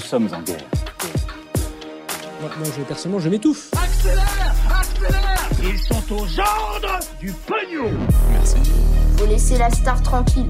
Nous sommes en guerre. Moi, moi, je, personnellement, je m'étouffe. Accélère Accélère Ils sont aux ordres du pognon Faut laisser la star tranquille.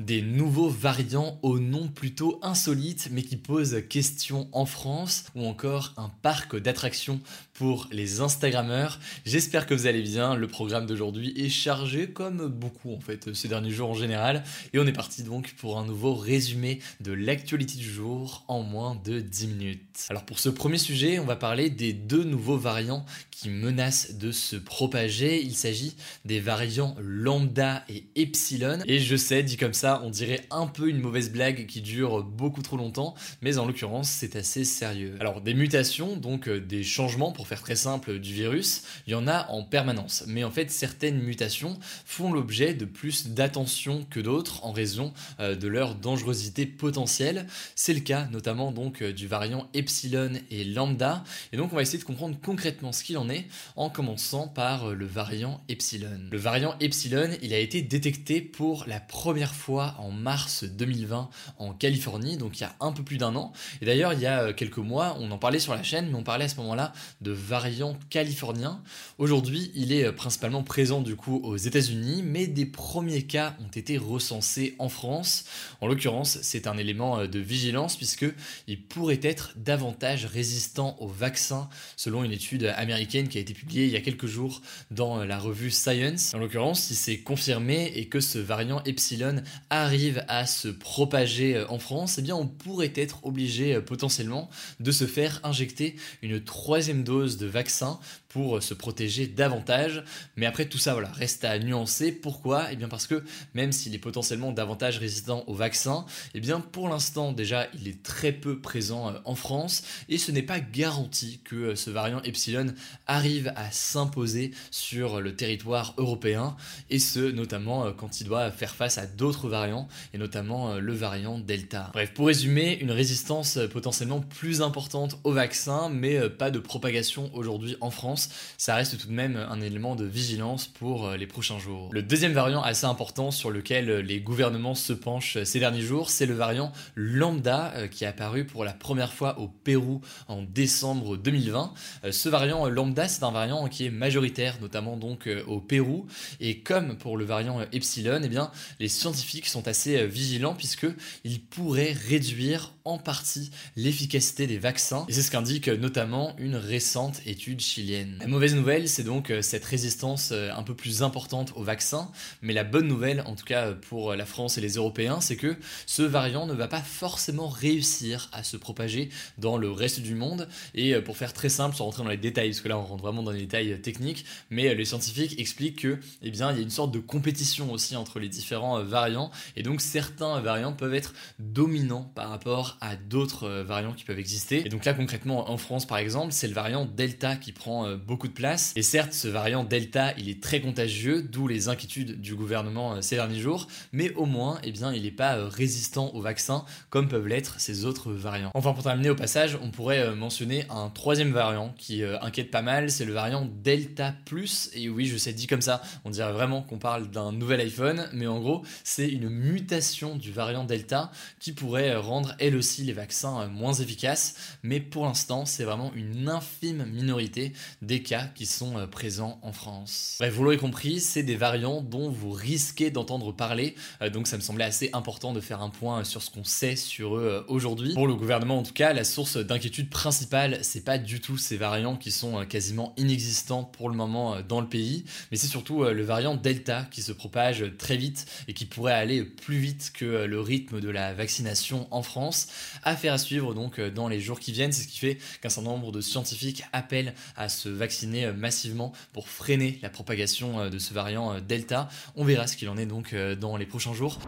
Des nouveaux variants au nom plutôt insolite mais qui posent question en France ou encore un parc d'attractions pour les Instagrammeurs. J'espère que vous allez bien. Le programme d'aujourd'hui est chargé comme beaucoup en fait ces derniers jours en général et on est parti donc pour un nouveau résumé de l'actualité du jour en moins de 10 minutes. Alors pour ce premier sujet, on va parler des deux nouveaux variants qui menacent de se propager. Il s'agit des variants lambda et epsilon et je sais dit comme ça, on dirait un peu une mauvaise blague qui dure beaucoup trop longtemps, mais en l'occurrence, c'est assez sérieux. Alors, des mutations, donc euh, des changements, pour faire très simple, du virus, il y en a en permanence. Mais en fait, certaines mutations font l'objet de plus d'attention que d'autres en raison euh, de leur dangerosité potentielle. C'est le cas notamment donc euh, du variant epsilon et lambda. Et donc, on va essayer de comprendre concrètement ce qu'il en est en commençant par le variant epsilon. Le variant epsilon, il a été détecté pour la première fois en mars 2020 en Californie, donc il y a un peu plus d'un an. Et d'ailleurs, il y a quelques mois, on en parlait sur la chaîne, mais on parlait à ce moment-là de variant californien. Aujourd'hui, il est principalement présent du coup aux États-Unis, mais des premiers cas ont été recensés en France. En l'occurrence, c'est un élément de vigilance puisque il pourrait être davantage résistant au vaccin, selon une étude américaine qui a été publiée il y a quelques jours dans la revue Science. En l'occurrence, si c'est confirmé et que ce variant epsilon arrive à se propager euh, en France, eh bien on pourrait être obligé euh, potentiellement de se faire injecter une troisième dose de vaccin pour euh, se protéger davantage. Mais après tout ça, voilà, reste à nuancer. Pourquoi? Eh bien parce que même s'il est potentiellement davantage résistant au vaccin, eh bien pour l'instant déjà il est très peu présent en France et ce n'est pas garanti que ce variant epsilon arrive à s'imposer sur le territoire européen et ce notamment quand il doit faire face à d'autres variants et notamment le variant Delta. Bref, pour résumer, une résistance potentiellement plus importante au vaccin mais pas de propagation aujourd'hui en France ça reste tout de même un élément de vigilance pour euh, les prochains jours. Le deuxième variant assez important sur lequel euh, les gouvernements se penchent euh, ces derniers jours, c'est le variant lambda qui est apparu pour la première fois au Pérou en décembre 2020. Ce variant lambda, c'est un variant qui est majoritaire, notamment donc au Pérou. Et comme pour le variant epsilon, eh bien, les scientifiques sont assez vigilants puisque il pourrait réduire en partie l'efficacité des vaccins. Et c'est ce qu'indique notamment une récente étude chilienne. La mauvaise nouvelle, c'est donc cette résistance un peu plus importante au vaccin. Mais la bonne nouvelle, en tout cas pour la France et les Européens, c'est que ce variant ne va pas forcément réussir à se propager dans le reste du monde. Et pour faire très simple, sans rentrer dans les détails, parce que là on rentre vraiment dans les détails techniques, mais les scientifiques expliquent que, eh bien, il y a une sorte de compétition aussi entre les différents variants. Et donc certains variants peuvent être dominants par rapport à d'autres variants qui peuvent exister. Et donc là concrètement en France par exemple, c'est le variant Delta qui prend beaucoup de place. Et certes, ce variant Delta, il est très contagieux, d'où les inquiétudes du gouvernement ces derniers jours, mais au moins, eh bien, il n'est pas résistant au vaccin comme peuvent l'être ces autres variants. Enfin, pour terminer au passage, on pourrait mentionner un troisième variant qui inquiète pas mal, c'est le variant Delta Plus. Et oui, je sais, dit comme ça, on dirait vraiment qu'on parle d'un nouvel iPhone, mais en gros, c'est une mutation du variant Delta qui pourrait rendre elle aussi les vaccins moins efficaces, mais pour l'instant, c'est vraiment une infime minorité des cas qui sont présents en France. Vous l'aurez compris, c'est des variants dont vous risquez d'entendre parler, donc ça me semblait assez important de faire un point sur ce qu'on sait sur eux aujourd'hui. Pour le gouvernement en tout cas, la source d'inquiétude principale, c'est pas du tout ces variants qui sont quasiment inexistants pour le moment dans le pays, mais c'est surtout le variant Delta qui se propage très vite et qui pourrait aller plus vite que le rythme de la vaccination en France. Affaire à suivre donc dans les jours qui viennent, c'est ce qui fait qu'un certain nombre de scientifiques appellent à se vacciner massivement pour freiner la propagation de ce variant Delta. On verra ce qu'il en est donc dans les prochains jours.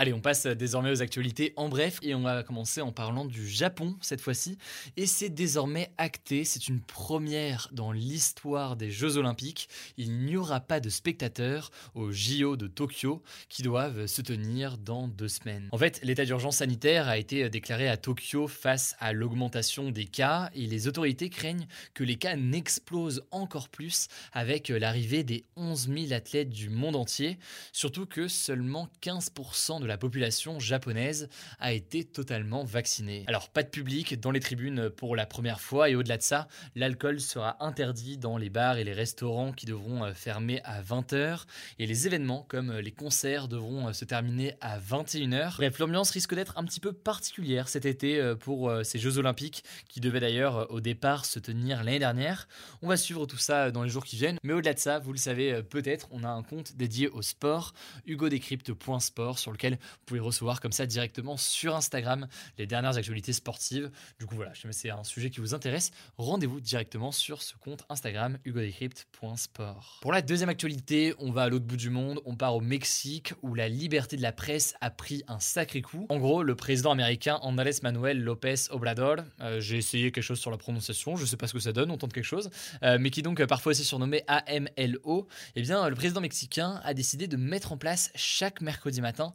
Allez, on passe désormais aux actualités en bref et on va commencer en parlant du Japon cette fois-ci. Et c'est désormais acté, c'est une première dans l'histoire des Jeux Olympiques. Il n'y aura pas de spectateurs aux JO de Tokyo qui doivent se tenir dans deux semaines. En fait, l'état d'urgence sanitaire a été déclaré à Tokyo face à l'augmentation des cas et les autorités craignent que les cas n'explosent encore plus avec l'arrivée des 11 000 athlètes du monde entier, surtout que seulement 15% de la population japonaise a été totalement vaccinée. Alors pas de public dans les tribunes pour la première fois et au-delà de ça, l'alcool sera interdit dans les bars et les restaurants qui devront euh, fermer à 20h et les événements comme euh, les concerts devront euh, se terminer à 21h. Bref, l'ambiance risque d'être un petit peu particulière cet été pour ces Jeux Olympiques qui devaient d'ailleurs au départ se tenir l'année dernière. On va suivre tout ça dans les jours qui viennent, mais au-delà de ça, vous le savez peut-être, on a un compte dédié au sport, hugodécrypte.sport sur lequel vous pouvez recevoir comme ça directement sur Instagram les dernières actualités sportives. Du coup, voilà, je c'est un sujet qui vous intéresse, rendez-vous directement sur ce compte Instagram hugodecrypt.sport. Pour la deuxième actualité, on va à l'autre bout du monde, on part au Mexique où la liberté de la presse a pris un sacré coup. En gros, le président américain Andrés Manuel López Obrador, euh, j'ai essayé quelque chose sur la prononciation, je sais pas ce que ça donne, on tente quelque chose, euh, mais qui donc parfois aussi surnommé AMLO, eh bien le président mexicain a décidé de mettre en place chaque mercredi matin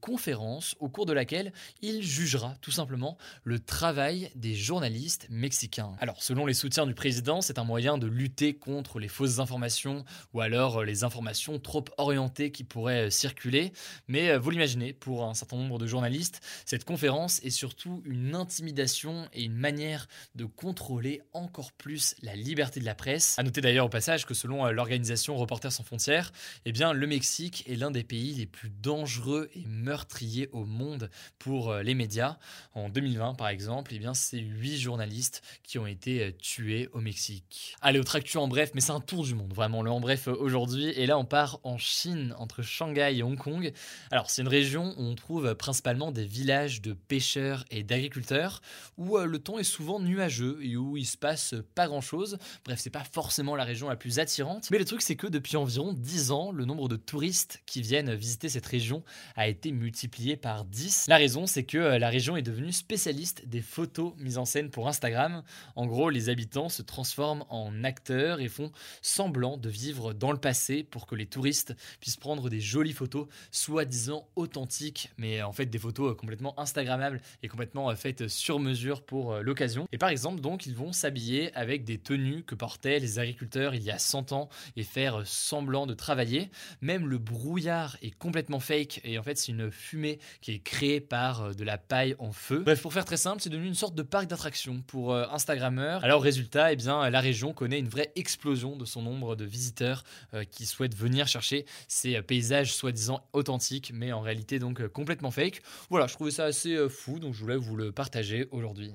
conférence au cours de laquelle il jugera tout simplement le travail des journalistes mexicains. Alors selon les soutiens du président, c'est un moyen de lutter contre les fausses informations ou alors euh, les informations trop orientées qui pourraient euh, circuler, mais euh, vous l'imaginez, pour un certain nombre de journalistes, cette conférence est surtout une intimidation et une manière de contrôler encore plus la liberté de la presse. À noter d'ailleurs au passage que selon l'organisation Reporters sans frontières, eh bien le Mexique est l'un des pays les plus dangereux et meurtrier au monde pour euh, les médias. En 2020, par exemple, eh c'est 8 journalistes qui ont été euh, tués au Mexique. Allez, autre actu en bref, mais c'est un tour du monde, vraiment, le en bref euh, aujourd'hui. Et là, on part en Chine, entre Shanghai et Hong Kong. Alors, c'est une région où on trouve principalement des villages de pêcheurs et d'agriculteurs, où le temps est souvent nuageux et où il se passe pas grand chose. Bref, c'est pas forcément la région la plus attirante. Mais le truc, c'est que depuis environ 10 ans, le nombre de touristes qui viennent visiter cette région a été multiplié par 10. La raison, c'est que euh, la région est devenue spécialiste des photos mises en scène pour Instagram. En gros, les habitants se transforment en acteurs et font semblant de vivre dans le passé pour que les touristes puissent prendre des jolies photos, soi-disant authentiques, mais en fait des photos euh, complètement Instagrammables et complètement euh, faites sur mesure pour l'occasion. Et par exemple, donc, ils vont s'habiller avec des tenues que portaient les agriculteurs il y a 100 ans et faire semblant de travailler. Même le brouillard est complètement fake et en fait, c'est une fumée qui est créée par euh, de la paille en feu. Bref, pour faire très simple, c'est devenu une sorte de parc d'attractions pour euh, Instagrammeurs. Alors résultat, eh bien, la région connaît une vraie explosion de son nombre de visiteurs euh, qui souhaitent venir chercher ces paysages soi-disant authentiques, mais en réalité donc complètement fake. Voilà, je trouvais ça assez fou, donc je voulais vous le partager aujourd'hui.